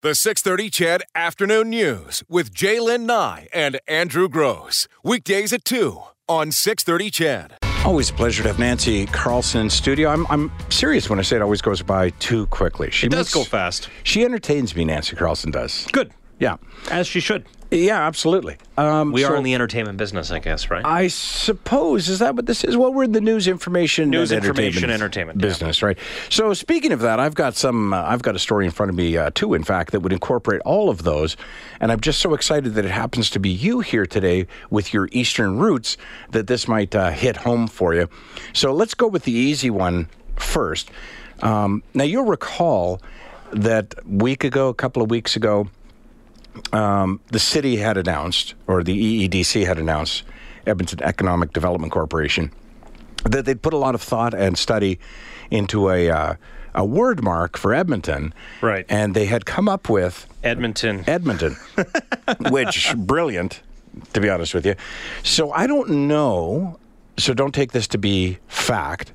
The 630 CHED Afternoon News with Jaylen Nye and Andrew Gross. Weekdays at 2 on 630 CHED. Always a pleasure to have Nancy Carlson in studio. I'm, I'm serious when I say it always goes by too quickly. She It does go fast. She entertains me, Nancy Carlson does. Good. Yeah. As she should. Yeah, absolutely. Um, We so are in the entertainment business, I guess, right? I suppose is that what this is? Well, we're in the news information, News, and information, entertainment, yeah. business, right? So, speaking of that, I've got some. Uh, I've got a story in front of me, uh, too. In fact, that would incorporate all of those, and I'm just so excited that it happens to be you here today with your Eastern roots that this might uh, hit home for you. So, let's go with the easy one first. Um, now, you'll recall that week ago, a couple of weeks ago um, the city had announced, or the EEDC had announced, Edmonton Economic Development Corporation, that they'd put a lot of thought and study into a uh, a word mark for Edmonton, Right. And they had come up with Edmonton. Edmonton, which brilliant, to be honest with you. So I don't know. So don't take this to be fact.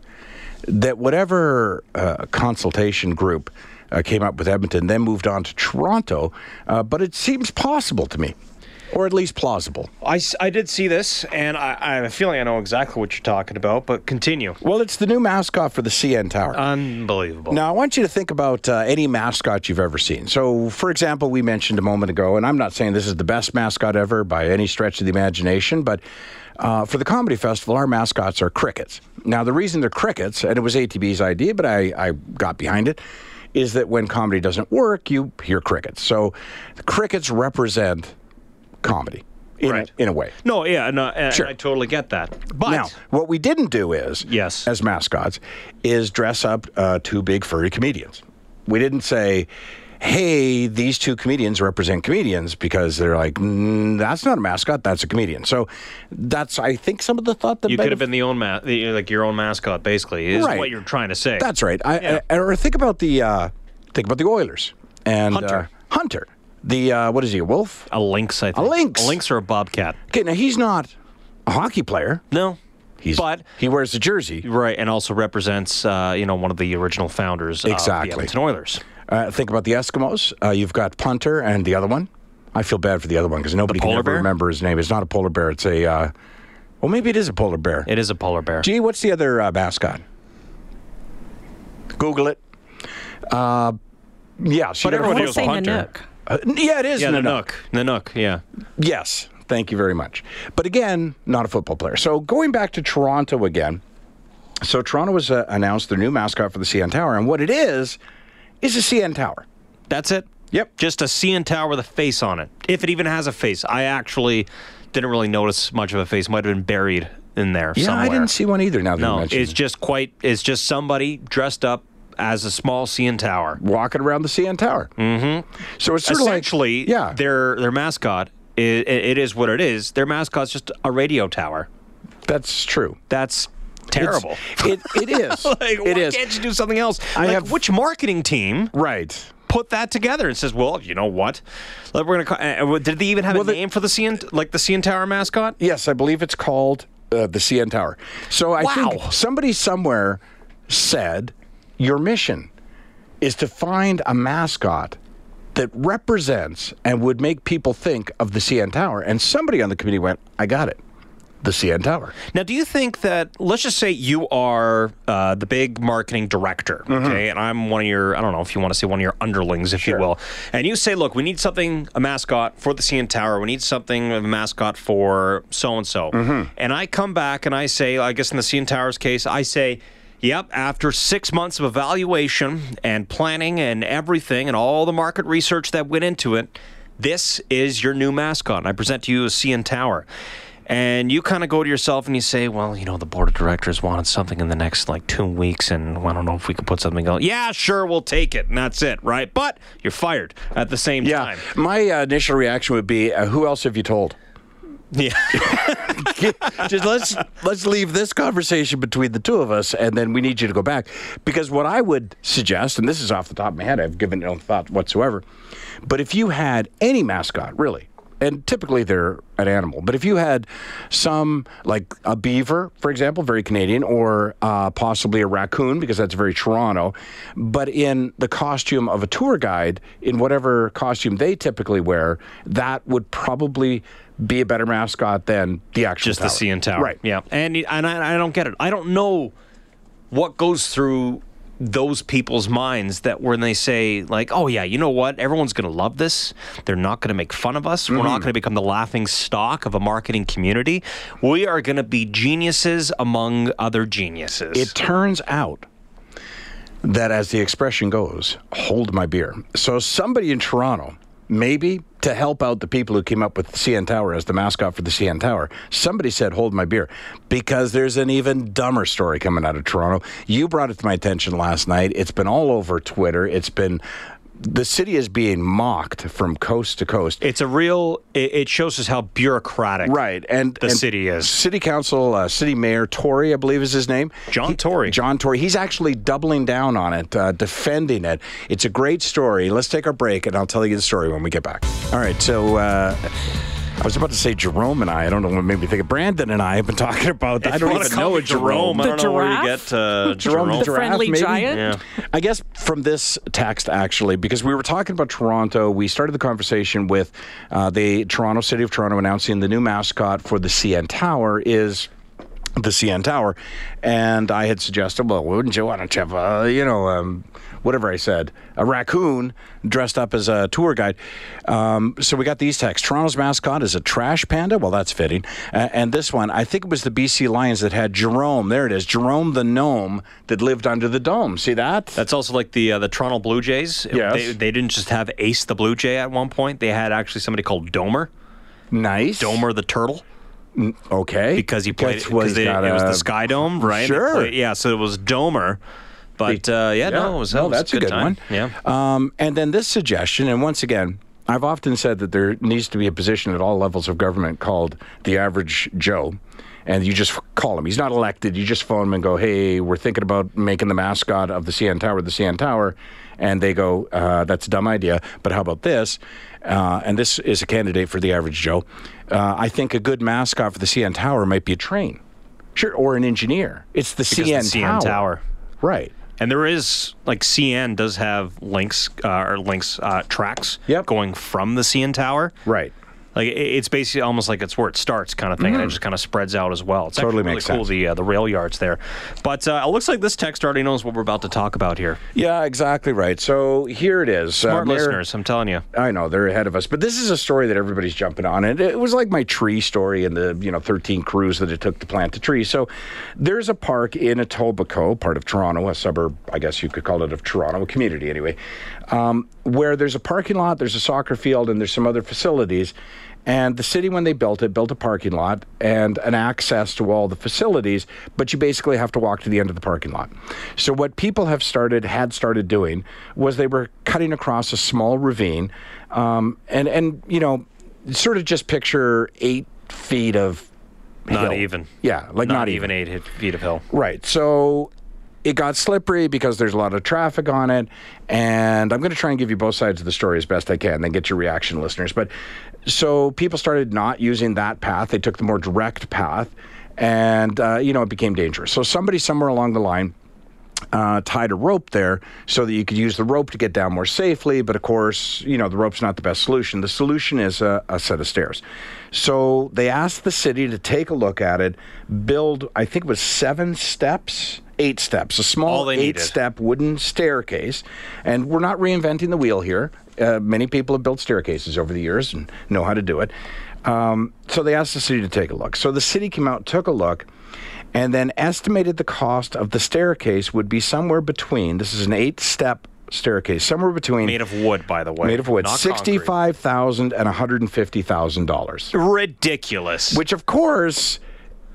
That whatever uh, consultation group uh, came up with Edmonton, then moved on to Toronto. Uh, but it seems possible to me, or at least plausible. I, I did see this, and I, I have a feeling I know exactly what you're talking about, but continue. Well, it's the new mascot for the CN Tower. Unbelievable. Now, I want you to think about uh, any mascot you've ever seen. So, for example, we mentioned a moment ago, and I'm not saying this is the best mascot ever by any stretch of the imagination, but uh, for the Comedy Festival, our mascots are crickets. Now, the reason they're crickets, and it was ATB's idea, but I, I got behind it, is that when comedy doesn't work, you hear crickets. So, crickets represent comedy in, Right. a, in a way. No, yeah, no, and Sure. I totally get that. But Now, what we didn't do is, Yes. as mascots, is dress up uh, two big furry comedians. We didn't say, "Hey, these two comedians represent comedians," because they're like, mm, "That's not a mascot. That's a comedian." So that's, I think, some of the thought that you could have been the own ma- the, like your own mascot, basically, is Right. what you're trying to say. That's right. I, Yeah. I- or think about the uh, think about the Oilers and Hunter. Uh, Hunter. The uh, what is he? A wolf? a lynx, I think. lynx. A lynx or a bobcat. Okay, now he's not a hockey player. No. He's But he wears a jersey. right, and also represents uh, you know one of the original founders of Exactly. the Edmonton Oilers. Uh, think about the Eskimos. Uh, you've got Punter and the other one. I feel bad for the other one because nobody can ever bear? remember his name. It's not a polar bear. It's a. Uh, well, maybe it is a polar bear. It is a polar bear. Gee, what's the other uh, mascot? Google it. Uh, yeah, so But everyone knows say Hunter. Nanook. Uh, yeah, it is Yeah, Nanook. Nanook. Nanook, yeah. Yes, thank you very much. But again, not a football player. So going back to Toronto again. So Toronto has uh, announced their new mascot for the CN Tower, and what it is is a CN Tower. That's it? Yep. Just a CN tower with a face on it. If it even has a face. I actually didn't really notice much of a face. Might have been buried in there Yeah, somewhere. I didn't see one either. Now that you No, it's it. just quite. It's just somebody dressed up as a small CN tower. walking around the CN Tower. Mm-hmm. So it's sort of like Essentially, yeah, their their mascot. It, it is what it is. Their mascot's just a radio tower. that's true. That's terrible. It it is. like, it why is. can't you do something else? I like, have- which marketing team Right. put that together and says, "Well, you know what? Like, we're gonna." Call, uh, did they even have Well, a the- name for the CN, like the CN Tower mascot? Yes, I believe it's called uh, the CN Tower. So I Wow. think somebody somewhere said your mission is to find a mascot that represents and would make people think of the CN Tower. And somebody on the committee went, "I got it." The CN Tower. Now, do you think that, let's just say you are uh, the big marketing director, Mm-hmm. okay, and I'm one of your, I don't know if you want to say one of your underlings, if you will, and you say, look, we need something, a mascot for the CN Tower, we need something, a mascot for so and so. And I come back and I say, I guess in the CN Tower's case, I say, Yep, after six months of evaluation and planning and everything and all the market research that went into it, this is your new mascot. And I present to you a CN Tower. And you kind of go to yourself and you say, well, you know, the board of directors wanted something in the next like two weeks, and I don't know if we could put something else. Yeah, sure, we'll take it, and that's it, right? But you're fired at the same Yeah. time. My uh, initial reaction would be, uh, "Who else have you told?" Yeah. just let's let's leave this conversation between the two of us, and then we need you to go back because what I would suggest, and this is off the top of my head, I've given no thought whatsoever, but if you had any mascot, really, and typically they're an animal. But if you had some, like a beaver, for example, very Canadian, or uh, possibly a raccoon, because that's very Toronto, but in the costume of a tour guide, in whatever costume they typically wear, that would probably be a better mascot than the actual just tower. the CN Tower. Right. Yeah. And and I, I don't get it. I don't know what goes through those people's minds that when they say like, "Oh yeah, you know what? Everyone's going to love this. They're not going to make fun of us. We're not mm-hmm. going to become the laughing stock of a marketing community. We are going to be geniuses among other geniuses." It turns out that, as the expression goes, hold my beer. So, somebody in Toronto, maybe to help out the people who came up with the CN Tower as the mascot for the CN Tower, somebody said, hold my beer. Because there's an even dumber story coming out of Toronto. You brought it to my attention last night. It's been all over Twitter. It's been. The city is being mocked from coast to coast. it's a real. It, it shows us how bureaucratic. Right, and The and city is. city council, uh, city mayor Tory, I believe is his name. John He- Tory. John Tory. He's actually doubling down on it, uh, defending it. It's a great story. Let's take our break, and I'll tell you the story when we get back. All right, so. Uh, I was about to say Jerome and I. I don't know what made me think of Brandon and I have been talking about. I If you don't even know me a Jerome. I don't The know where you giraffe? get uh, Jerome the The giraffe, friendly maybe? giant? Yeah. I guess from this text, actually, because we were talking about Toronto, we started the conversation with uh, the Toronto City of Toronto announcing the new mascot for the CN Tower is the CN Tower, and I had suggested, well, wouldn't you want to have a, you know, um, whatever I said, a raccoon dressed up as a tour guide. Um, so we got these texts. Toronto's mascot is a trash panda. Well, that's fitting. Uh, and this one, I think it was the BC Lions that had Jerome. There it is, Jerome the gnome that lived under the dome. See that? That's also like the uh, the Toronto Blue Jays. Yes. They, they didn't just have Ace the Blue Jay at one point. They had actually somebody called Domer, nice. Domer the Turtle, Okay. because he played it what because it was the Sky Dome, right? Sure. played- yeah, so it was Domer. But uh, yeah, no, it was, that no, that's a good, time. one. Yeah. Um, and then this suggestion, and once again, I've often said that there needs to be a position at all levels of government called the average Joe. And you just call him. He's not elected. You just phone him and go, hey, we're thinking about making the mascot of the CN Tower the CN Tower. And they go, uh, that's a dumb idea. But how about this? Uh, and this is a candidate for the average Joe. Uh, I think a good mascot for the CN Tower might be a train. Sure, or an engineer. It's the Because CN, the CN Tower. Right. And there is like CN does have links uh, or links uh, tracks Yep. going from the CN Tower. Right. Like it's basically almost like it's where it starts, kind of thing, and it just kind of spreads out as well. It's. Totally really makes cool sense. the uh, the rail yards there. But uh, it looks like this text already knows what we're about to talk about here. Yeah, exactly right. So here it is. Smart Uh, listeners, I'm telling you. I know they're ahead of us, but this is a story that everybody's jumping on, and it was like my tree story and the you know 13 crews that it took to plant a tree. So there's a park in Etobicoke, part of Toronto, a suburb, I guess you could call it of Toronto, a community anyway, um, where there's a parking lot, there's a soccer field, and there's some other facilities. And the city, when they built it, built a parking lot and an access to all the facilities, but you basically have to walk to the end of the parking lot. So what people have started, had started doing, was they were cutting across a small ravine, um, and and you know, sort of just picture eight feet of Not hill. even. yeah, like not, not, even eight feet of hill. Right. So it got slippery because there's a lot of traffic on it. And I'm going to try and give you both sides of the story as best I can, then get your reaction, listeners. But so people started not using that path, they took the more direct path. And, uh, you know, it became dangerous. So somebody somewhere along the line uh, tied a rope there so that you could use the rope to get down more safely. But of course, you know, the rope's not the best solution. The solution is a, a set of stairs. So they asked the city to take a look at it, build, I think it was seven steps. Eight steps, a small eight needed. step wooden staircase. And we're not reinventing the wheel here. Uh, many people have built staircases over the years and know how to do it. Um, so they asked the city to take a look. So the city came out, took a look, and then estimated the cost of the staircase would be somewhere between this is an eight step staircase, somewhere between Made of wood, by the way. made of wood, sixty-five thousand and one hundred and fifty thousand dollars. Ridiculous. Which, of course,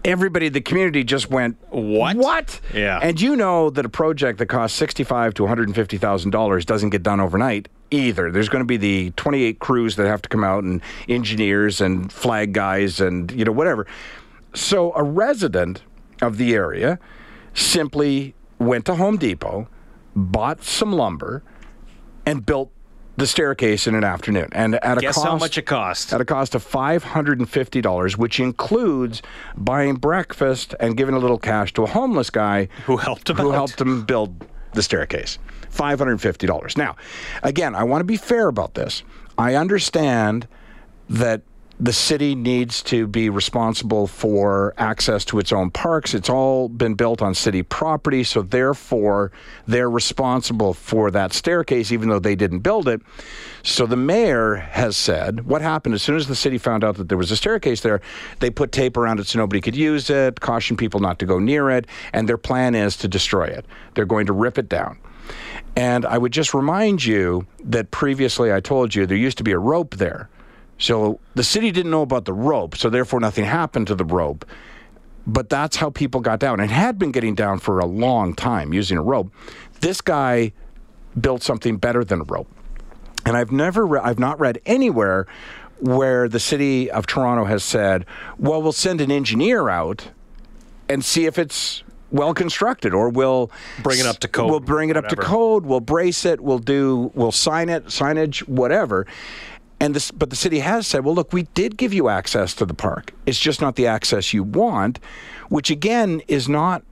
everybody in the community just went, What? What? Yeah. And you know that a project that costs sixty-five to one hundred and fifty thousand dollars doesn't get done overnight either. There's going to be the twenty-eight crews that have to come out and engineers and flag guys and you know whatever. So a resident of the area simply went to Home Depot, bought some lumber, and built the staircase in an afternoon, and at a Guess cost how much it cost? at a cost of five hundred and fifty dollars, which includes buying breakfast and giving a little cash to a homeless guy Who helped him who out. helped him build the staircase. Five hundred and fifty dollars. Now, again, I want to be fair about this. I understand that the city needs to be responsible for access to its own parks. It's all been built on city property, so therefore they're responsible for that staircase, even though they didn't build it. So the mayor has said what happened as soon as the city found out that there was a staircase there, they put tape around it so nobody could use it, caution people not to go near it, and their plan is to destroy it. They're going to rip it down. And I would just remind you that previously I told you there used to be a rope there. So the city didn't know about the rope, so therefore nothing happened to the rope. But that's how people got down and had been getting down for a long time using a rope. This guy built something better than a rope. And I've never, re- I've not read anywhere where the city of Toronto has said, well, we'll send an engineer out and see if it's well constructed or we'll Bring it up to code, We'll bring it up to code, we'll brace it, we'll do, we'll sign it, signage, whatever. And this, but the city has said, well, look, we did give you access to the park. It's just not the access you want, which again is not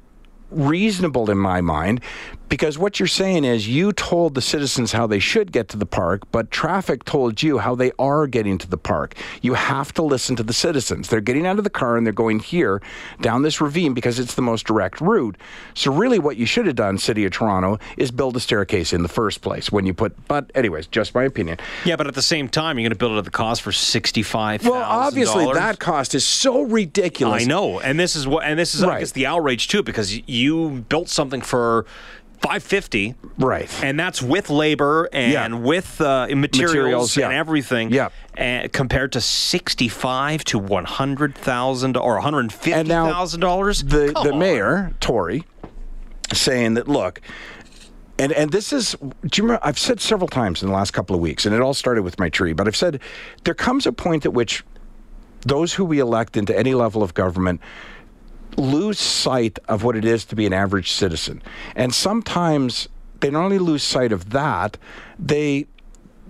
reasonable in my mind because what you're saying is you told the citizens how they should get to the park, but traffic told you how they are getting to the park. You have to listen to the citizens. They're getting out of the car and they're going here down this ravine because it's the most direct route. So really what you should have done, City of Toronto, is build a staircase in the first place when you put but anyways, just my opinion. Yeah, but at the same time, you're going to build it at the cost for sixty-five. Well, obviously that cost is so ridiculous. I know, and this is what, and this is I guess the outrage too, because you built something for five fifty, Right. and that's with labor and Yeah. with uh, materials, Materials, yeah. and everything. Yeah. and compared to sixty-five to one hundred thousand or one hundred fifty And now thousand dollars. the Come the on. mayor Tory saying that look and and this is do you remember I've said several times in the last couple of weeks and it all started with my tree but I've said there comes a point at which those who we elect into any level of government lose sight of what it is to be an average citizen and sometimes they not only lose sight of that they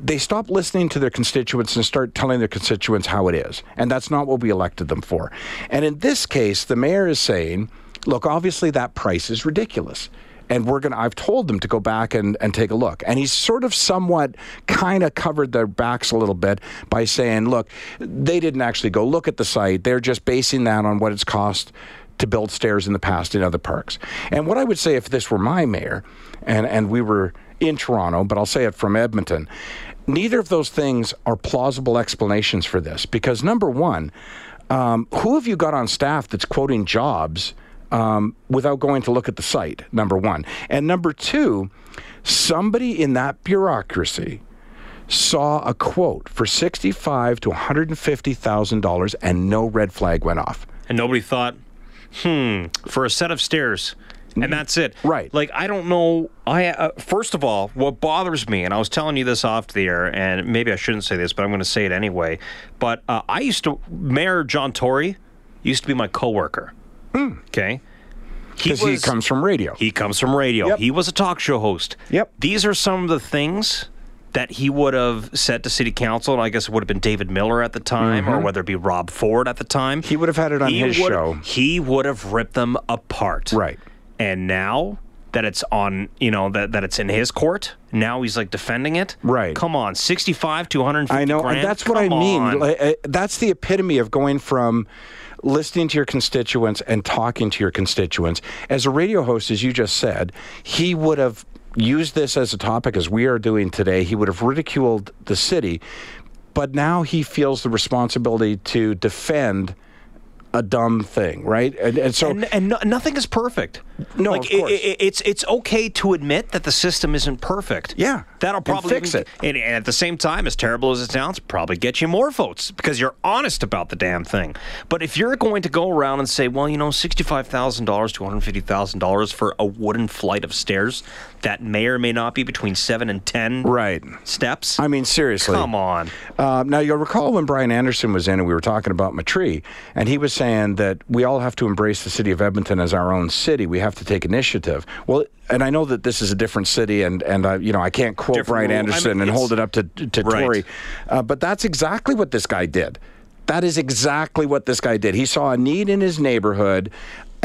they stop listening to their constituents and start telling their constituents how it is. And that's not what we elected them for. And in this case, the mayor is saying, look, obviously that price is ridiculous. And we're going to, I've told them to go back and, and take a look. And he's sort of somewhat kind of covered their backs a little bit by saying, look, they didn't actually go look at the site. They're just basing that on what it's cost to build stairs in the past in other parks. And what I would say if this were my mayor and, and we were in Toronto, but I'll say it from Edmonton, neither of those things are plausible explanations for this. Because number one, um, who have you got on staff that's quoting jobs um, without going to look at the site? Number one. And number two, somebody in that bureaucracy saw a quote for sixty-five to one hundred and fifty thousand dollars, and no red flag went off. and nobody thought, hmm, for a set of stairs. And that's it. Right. Like I don't know. I uh, first of all, what bothers me, and I was telling you this off the air, and maybe I shouldn't say this, but I'm going to say it anyway. But uh, I used to Mayor John Tory used to be my coworker. Okay. Because he comes from radio. He comes from radio. Yep. He was a talk show host. Yep. These are some of the things that he would have said to city council, and I guess it would have been David Miller at the time, or whether it be Rob Ford at the time. Mm-hmm. He would have had it on his would- show. He would have ripped them apart. Right. And now that it's on, you know, that, that it's in his court, now he's like defending it. Right. Come on, 65 to 150 I know, grand. and that's what I mean. Like, uh, That's the epitome of going from listening to your constituents and talking to your constituents. As a radio host, as you just said, he would have used this as a topic as we are doing today. He would have ridiculed the city, but now he feels the responsibility to defend a dumb thing, right? And, and so and, and no, nothing is perfect. No, like of course. It, it, it's it's okay to admit that the system isn't perfect. Yeah, that'll probably fix even- it. And, and at the same time, as terrible as it sounds, probably get you more votes because you're honest about the damn thing. But if you're going to go around and say, well, you know, sixty-five thousand dollars to one hundred fifty thousand dollars for a wooden flight of stairs that may or may not be between seven and ten right. steps. I mean, seriously. come on. Uh, now you'll recall when Bryan Anderson was in and we were talking about Matri, and he was saying that we all have to embrace the city of Edmonton as our own city. We have to take initiative. Well, and I know that this is a different city, and and I, you know I can't quote Different Brian rule. I Anderson mean, and hold it up to to Right. Tory, uh, but that's exactly what this guy did. That is exactly what this guy did. He saw a need in his neighborhood,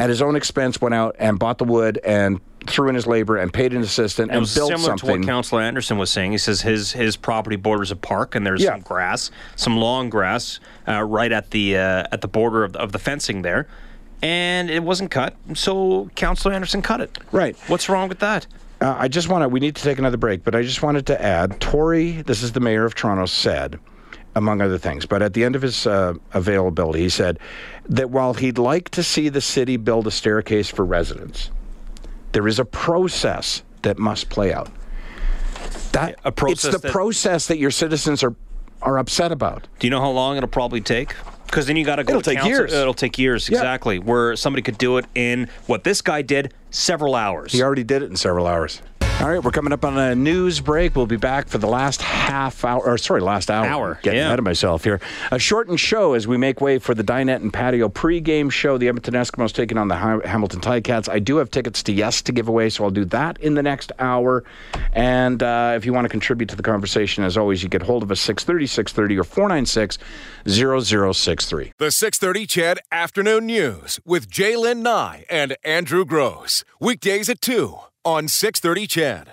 at his own expense, went out and bought the wood and threw in his labor and paid an assistant and was built similar to what Councillor Anderson was saying. He says his his property borders a park, and there's Yeah. some grass, some long grass, uh, right at the uh, at the border of the, of the fencing there, and it wasn't cut. So Councillor Anderson cut it. Right. What's wrong with that? Uh, I just want to, we need to take another break, but I just wanted to add Tory, this is the mayor of Toronto, said, among other things, but at the end of his uh, availability, he said that while he'd like to see the city build a staircase for residents, there is a process that must play out. That A process it's the that- process that your citizens are are upset about. Do you know how long it'll probably take? Because then you got to go. It'll take council. years. It'll take years, Yeah. exactly. Where somebody could do it in what this guy did, several hours. He already did it in several hours. All right, we're coming up on a news break. We'll be back for the last half hour, or sorry, last hour. Hour, Getting yeah. ahead of myself here. A shortened show as we make way for the Dinette and Patio pregame show. The Edmonton Eskimos taking on the Ham- Hamilton Ticats. I do have tickets to Yes to give away, so I'll do that in the next hour. And uh, if you want to contribute to the conversation, as always, you get hold of us 630, 630 or 496 0063. The 630 CHED Afternoon News with Jaylen Nye and Andrew Gross. Weekdays at 2 on 630 CHED.